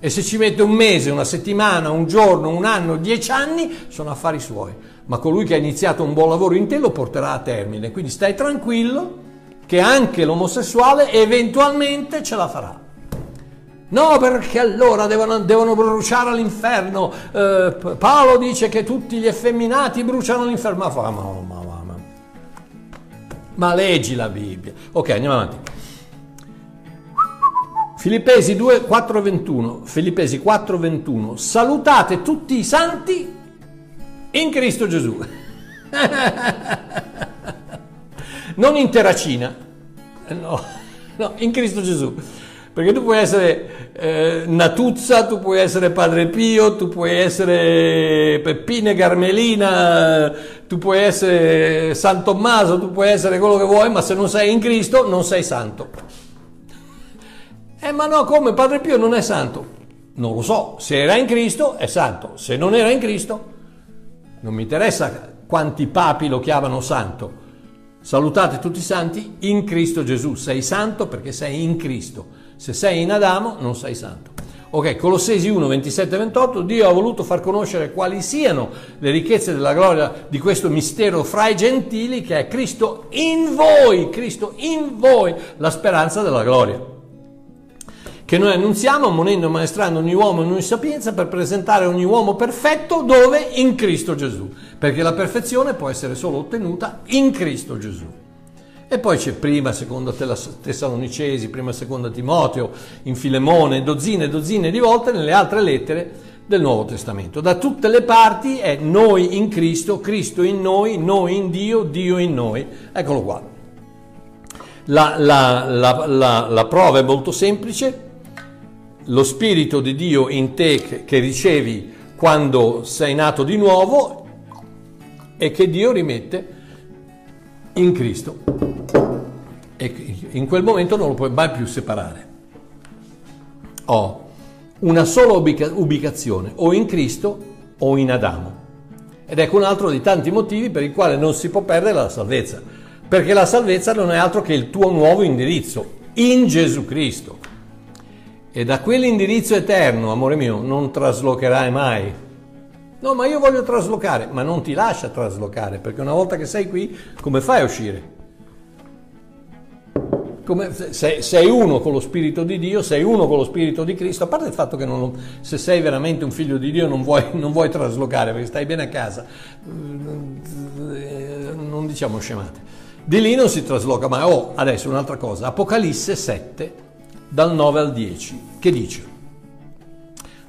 E se ci mette un mese, una settimana, un giorno, un anno, dieci anni, sono affari suoi. Ma colui che ha iniziato un buon lavoro in te lo porterà a termine. Quindi stai tranquillo che anche l'omosessuale eventualmente ce la farà. No, perché allora devono, devono bruciare all'inferno. Eh, Paolo dice che tutti gli effeminati bruciano all'inferno. Ma, ma, ma, ma, ma. ma leggi la Bibbia. Ok, andiamo avanti. Filippesi 2, 4, 21. Filippesi 4, 21. Salutate tutti i santi in Cristo Gesù. non in terracina, Eh, no, no, in Cristo Gesù. Perché tu puoi essere eh, Natuzza, tu puoi essere Padre Pio, tu puoi essere Peppina e Carmelina, tu puoi essere San Tommaso, tu puoi essere quello che vuoi, ma se non sei in Cristo non sei santo. Eh ma no, come Padre Pio non è santo? Non lo so, se era in Cristo è santo, se non era in Cristo non mi interessa quanti papi lo chiamano santo. Salutate tutti i santi in Cristo Gesù. Sei santo perché sei in Cristo. Se sei in Adamo non sei santo. Ok, Colossesi 1, 27 28, Dio ha voluto far conoscere quali siano le ricchezze della gloria di questo mistero fra i gentili che è Cristo in voi, Cristo in voi, la speranza della gloria che noi annunziamo ammonendo e maestrando ogni uomo in ogni sapienza per presentare ogni uomo perfetto dove? In Cristo Gesù, perché la perfezione può essere solo ottenuta in Cristo Gesù. E poi c'è prima, seconda Tessalonicesi, prima, seconda Timoteo, in Filemone, dozzine e dozzine di volte nelle altre lettere del Nuovo Testamento. Da tutte le parti è noi in Cristo, Cristo in noi, noi in Dio, Dio in noi. Eccolo qua. La, la, la, la prova è molto semplice, lo Spirito di Dio in te che, ricevi quando sei nato di nuovo e che Dio rimette in Cristo. E in quel momento non lo puoi mai più separare. Ho una sola ubica- ubicazione, o in Cristo o in Adamo. Ed ecco un altro dei tanti motivi per i quali non si può perdere la salvezza, perché la salvezza non è altro che il tuo nuovo indirizzo, in Gesù Cristo. E da quell'indirizzo eterno, amore mio, non traslocherai mai. No, ma io voglio traslocare, ma non ti lascia traslocare, perché una volta che sei qui, come fai a uscire? Come, sei, sei, uno con lo Spirito di Dio, sei uno con lo Spirito di Cristo, a parte il fatto che non, se sei veramente un figlio di Dio non vuoi, non vuoi traslocare perché stai bene a casa, non diciamo scemate. Di lì non si trasloca mai. Oh, adesso un'altra cosa, Apocalisse 7, dal 9 al 10, che dice,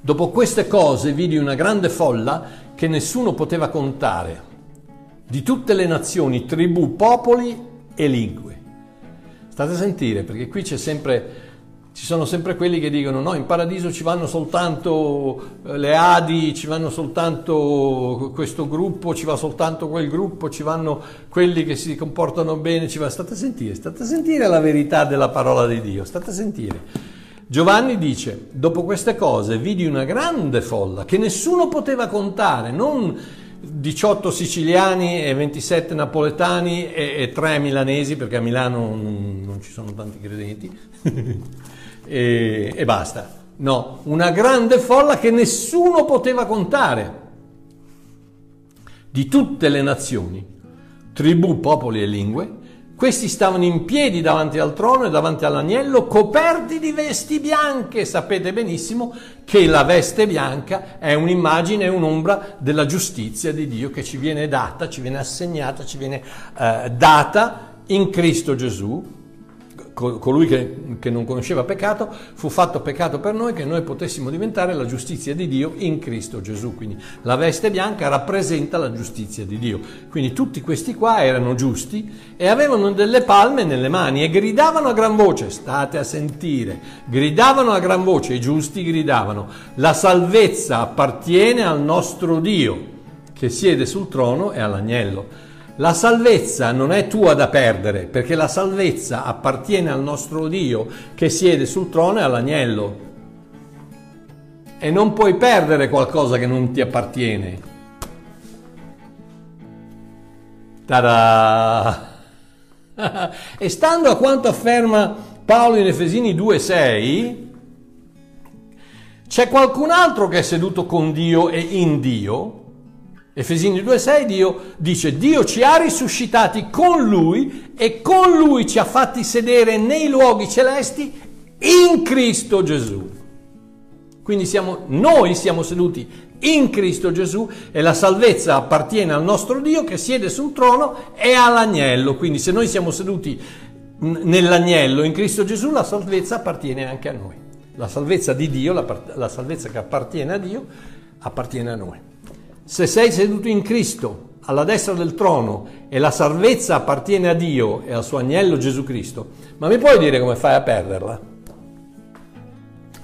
Dopo queste cose vidi una grande folla che nessuno poteva contare, di tutte le nazioni, tribù, popoli e lingue. State a sentire, perché qui c'è sempre ci sono sempre quelli che dicono no, in paradiso ci vanno soltanto eh, le Adi, ci vanno soltanto questo gruppo, ci va soltanto quel gruppo, ci vanno quelli che si comportano bene, ci va... State a sentire, state a sentire la verità della parola di Dio, state a sentire. Giovanni dice, dopo queste cose vidi una grande folla che nessuno poteva contare, non 18 siciliani e 27 napoletani e, e 3 milanesi, perché a Milano non, non ci sono tanti credenti. e, e basta. No, una grande folla che nessuno poteva contare di tutte le nazioni, tribù, popoli e lingue. Questi stavano in piedi davanti al trono e davanti all'agnello, coperti di vesti bianche. Sapete benissimo che la veste bianca è un'immagine un'ombra della giustizia di Dio che ci viene data, ci viene assegnata, ci viene eh, data in Cristo Gesù colui che, che, non conosceva peccato, fu fatto peccato per noi che noi potessimo diventare la giustizia di Dio in Cristo Gesù. Quindi la veste bianca rappresenta la giustizia di Dio. Quindi tutti questi qua erano giusti e avevano delle palme nelle mani e gridavano a gran voce, state a sentire, gridavano a gran voce, i giusti gridavano, la salvezza appartiene al nostro Dio che siede sul trono e all'agnello. La salvezza non è tua da perdere, perché la salvezza appartiene al nostro Dio che siede sul trono e all'agnello. E non puoi perdere qualcosa che non ti appartiene. Tada! e stando a quanto afferma Paolo in Efesini 2,6, c'è qualcun altro che è seduto con Dio e in Dio, Efesini 2,6 Dio dice Dio ci ha risuscitati con Lui e con Lui ci ha fatti sedere nei luoghi celesti in Cristo Gesù. Quindi siamo, noi siamo seduti in Cristo Gesù e la salvezza appartiene al nostro Dio che siede sul trono e all'agnello. Quindi se noi siamo seduti nell'agnello in Cristo Gesù, la salvezza appartiene anche a noi. La salvezza di Dio, la, la salvezza che appartiene a Dio, appartiene a noi. Se sei seduto in Cristo alla destra del trono e la salvezza appartiene a Dio e al suo agnello Gesù Cristo, ma mi puoi dire come fai a perderla?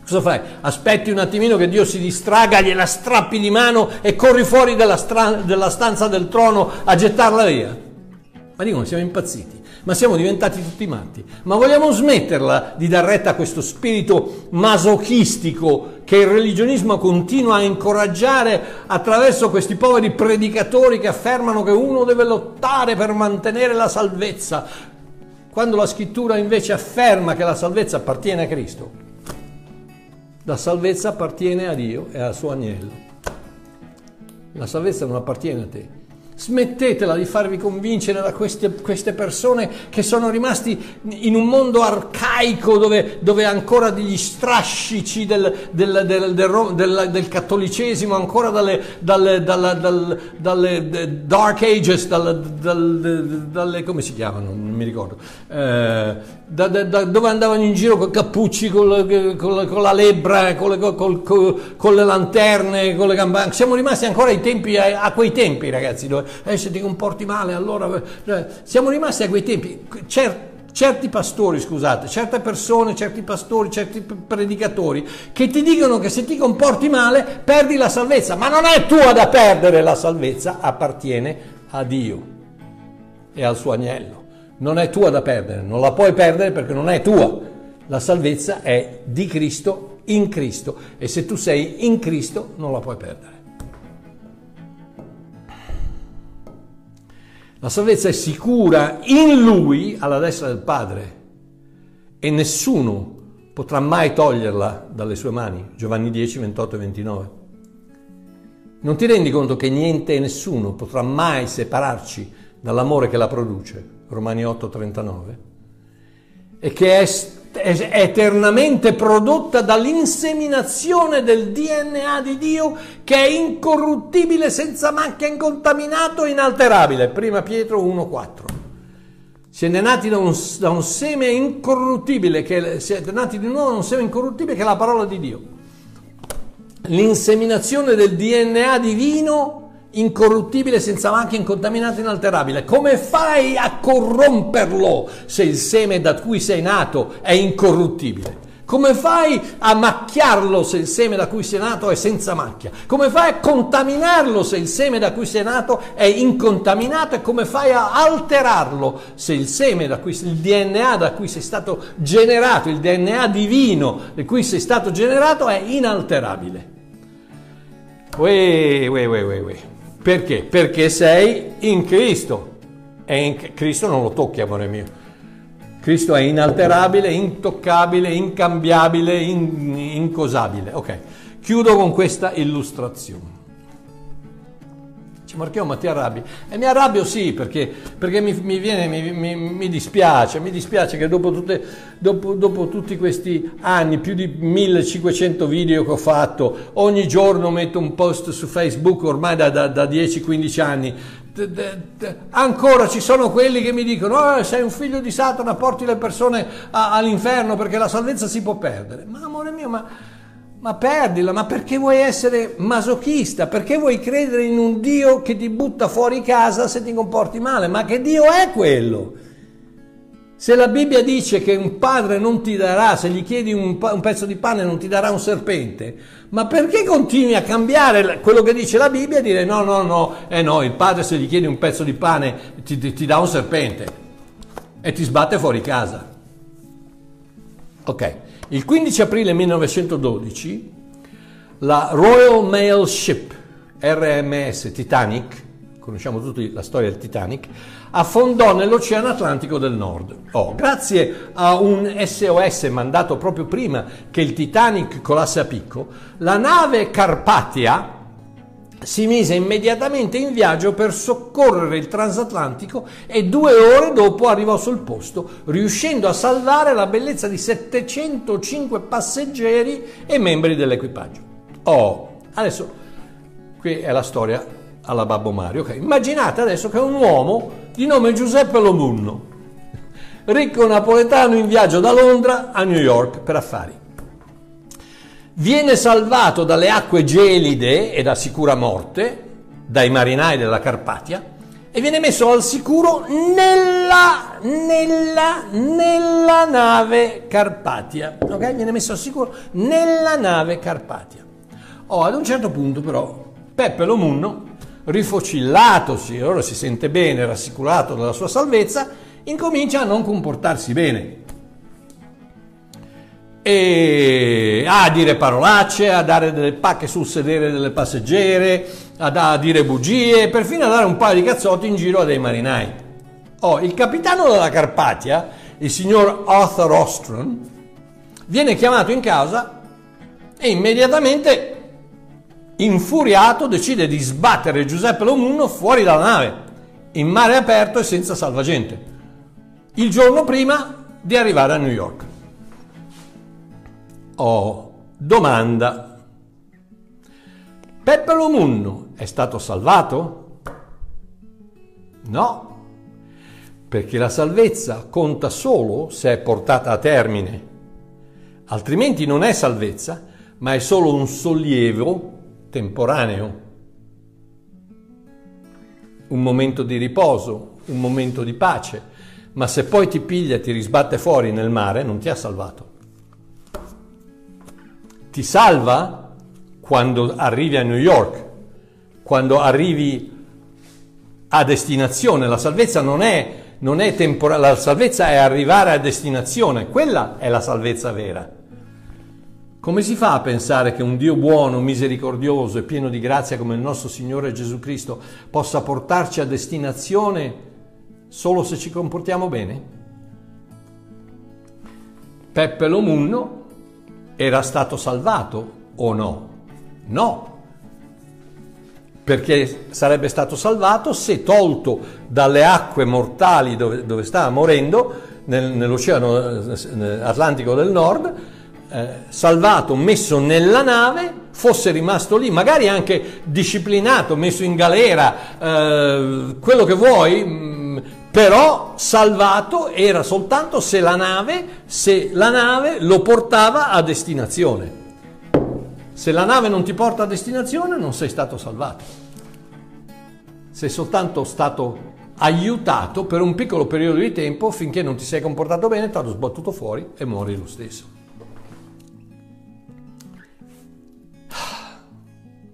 Cosa fai? Aspetti un attimino che Dio si distraga, gliela strappi di mano e corri fuori della, stra- della stanza del trono a gettarla via? Ma dicono, siamo impazziti ma siamo diventati tutti matti. Ma vogliamo smetterla di dar retta a questo spirito masochistico che il religionismo continua a incoraggiare attraverso questi poveri predicatori che affermano che uno deve lottare per mantenere la salvezza, quando la scrittura invece afferma che la salvezza appartiene a Cristo. La salvezza appartiene a Dio e al suo agnello. La salvezza non appartiene a te. Smettetela di farvi convincere da queste, queste, persone che sono rimasti in un mondo arcaico dove, dove ancora degli strascici del, del, del, del cattolicesimo, ancora dalle, dalle, dalle, dalle dark ages, dalle, come si chiamano? Non mi ricordo. Eh, da, da, da, dove andavano in giro con cappucci, con, con, con la lebbra, con le, con, con le, lanterne, con le campane. Siamo rimasti ancora ai tempi, a, a quei tempi, ragazzi, dove eh, se ti comporti male, allora... Eh, siamo rimasti a quei tempi. Cer, certi pastori, scusate, certe persone, certi pastori, certi predicatori che ti dicono che se ti comporti male perdi la salvezza, ma non è tua da perdere la salvezza, appartiene a Dio e al suo agnello non è tua da perdere, non la puoi perdere perché non è tua. La salvezza è di Cristo in Cristo e se tu sei in Cristo non la puoi perdere. La salvezza è sicura in Lui, alla destra del Padre, e nessuno potrà mai toglierla dalle sue mani. Giovanni 10, 28 e 29. Non ti rendi conto che niente e nessuno potrà mai separarci dall'amore che la produce? Romani 8:39, e che è eternamente prodotta dall'inseminazione del DNA di Dio che è incorruttibile, senza macchia, incontaminato, inalterabile. Prima Pietro 1:4. Siete nati da un, da un seme incorruttibile, che, siete nati di nuovo da un seme incorruttibile che è la parola di Dio. L'inseminazione del DNA divino incorruttibile, senza macchia, incontaminato, inalterabile. Come fai a corromperlo se il seme da cui sei nato è incorruttibile? Come fai a macchiarlo se il seme da cui sei nato è senza macchia? Come fai a contaminarlo se il seme da cui sei nato è incontaminato? E come fai a alterarlo se il seme da cui il DNA da cui sei stato generato, il DNA divino di cui sei stato generato è inalterabile? Ue, ue, ue, ue, ue. Perché? Perché sei in Cristo. E in Cristo non lo tocchi, amore mio. Cristo è inalterabile, intoccabile, incambiabile, in, incosabile. Ok, chiudo con questa illustrazione. Marchio, ma ti arrabbi? E mi arrabbio sì, perché, perché mi, mi, viene, mi, mi, dispiace, mi dispiace che dopo, tutte, dopo, dopo, tutti questi anni, più di 1500 video che ho fatto, ogni giorno metto un post su Facebook ormai da, da, da 10-15 anni, ancora ci sono quelli che mi dicono oh, sei un figlio di Satana, porti le persone a, all'inferno perché la salvezza si può perdere. Ma amore mio, ma, ma perdila, ma perché vuoi essere masochista? Perché vuoi credere in un Dio che ti butta fuori casa se ti comporti male? Ma che Dio è quello? Se la Bibbia dice che un padre non ti darà, se gli chiedi un, un, pezzo di pane non ti darà un serpente, ma perché continui a cambiare quello che dice la Bibbia e dire no, no, no, eh no, il padre se gli chiedi un pezzo di pane ti, ti, ti dà un serpente e ti sbatte fuori casa. Ok, il 15 aprile 1912 la Royal Mail Ship RMS Titanic, conosciamo tutti la storia del Titanic, affondò nell'Oceano Atlantico del Nord. Oh, grazie a un SOS mandato proprio prima che il Titanic colasse a picco, la nave Carpathia si mise immediatamente in viaggio per soccorrere il transatlantico e due ore dopo arrivò sul posto, riuscendo a salvare la bellezza di 705 passeggeri e membri dell'equipaggio. Oh, adesso qui è la storia alla Babbo Mario. Okay. Immaginate adesso che un uomo di nome Giuseppe Lomunno, ricco napoletano in viaggio da Londra a New York per affari. Viene salvato dalle acque gelide e da sicura morte dai marinai della Carpatia e viene messo al sicuro nella, nella, nella nave Carpatia. Ok? Viene messo al sicuro nella nave Carpatia. Oh, ad un certo punto però Peppe Lomunno rifocillatosi, ora si sente bene, rassicurato dalla sua salvezza, incomincia a non comportarsi bene. E a dire parolacce, a dare delle pacche sul sedere delle passeggere, a, dire bugie, perfino a dare un paio di cazzotti in giro a dei marinai. Oh, il capitano della Carpatia, il signor Arthur Ostrom, viene chiamato in causa e immediatamente infuriato, decide di sbattere Giuseppe Lomunno fuori dalla nave, in mare aperto e senza salvagente, il giorno prima di arrivare a New York. Oh, domanda. Peppe Lomunno è stato salvato? No, perché la salvezza conta solo se è portata a termine, altrimenti non è salvezza, ma è solo un sollievo temporaneo, un momento di riposo, un momento di pace, ma se poi ti piglia e ti risbatte fuori nel mare non ti ha salvato. Ti salva quando arrivi a New York, quando arrivi a destinazione. La salvezza non è, non è temporale, la salvezza è arrivare a destinazione, quella è la salvezza vera. Come si fa a pensare che un Dio buono, misericordioso e pieno di grazia come il nostro Signore Gesù Cristo possa portarci a destinazione solo se ci comportiamo bene? Peppe Lomunno era stato salvato o no? No, perché sarebbe stato salvato se tolto dalle acque mortali dove, dove stava morendo, nel, nell'Oceano eh, Atlantico del Nord, eh, salvato, messo nella nave, fosse rimasto lì, magari anche disciplinato, messo in galera, eh, quello che vuoi, mm, però salvato era soltanto se la nave, se la nave lo portava a destinazione. Se la nave non ti porta a destinazione non sei stato salvato. Sei soltanto stato aiutato per un piccolo periodo di tempo finché non ti sei comportato bene, ti hanno sbattuto fuori e muori lo stesso.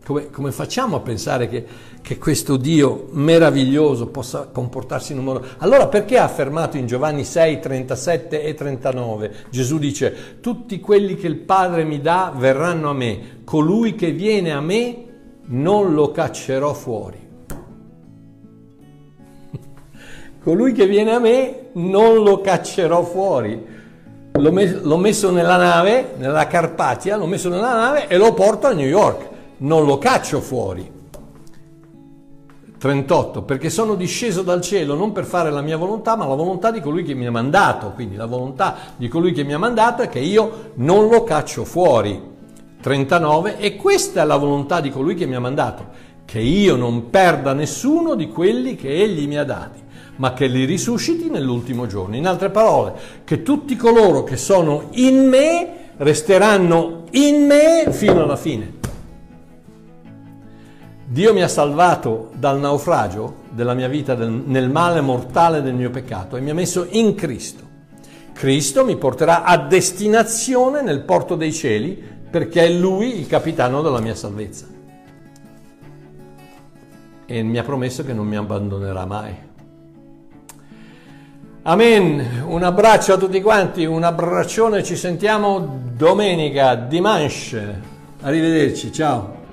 Come, come, facciamo a pensare che, che, questo Dio meraviglioso possa comportarsi in un modo... Allora perché ha affermato in Giovanni 6, 37 e 39? Gesù dice, tutti quelli che il Padre mi dà verranno a me, colui che viene a me non lo caccerò fuori. colui che viene a me non lo caccerò fuori. L'ho, mes- l'ho messo nella nave, nella Carpatia, l'ho messo nella nave e lo porto a New York non lo caccio fuori. 38, perché sono disceso dal cielo non per fare la mia volontà, ma la volontà di colui che mi ha mandato. Quindi la volontà di colui che mi ha mandato è che io non lo caccio fuori. 39, e questa è la volontà di colui che mi ha mandato, che io non perda nessuno di quelli che egli mi ha dati, ma che li risusciti nell'ultimo giorno. In altre parole, che tutti coloro che sono in me resteranno in me fino alla fine. Dio mi ha salvato dal naufragio della mia vita, nel male mortale del mio peccato e mi ha messo in Cristo. Cristo mi porterà a destinazione nel porto dei cieli perché è Lui il capitano della mia salvezza. E mi ha promesso che non mi abbandonerà mai. Amen. Un abbraccio a tutti quanti, un abbraccione, ci sentiamo domenica, dimanche. Arrivederci, ciao.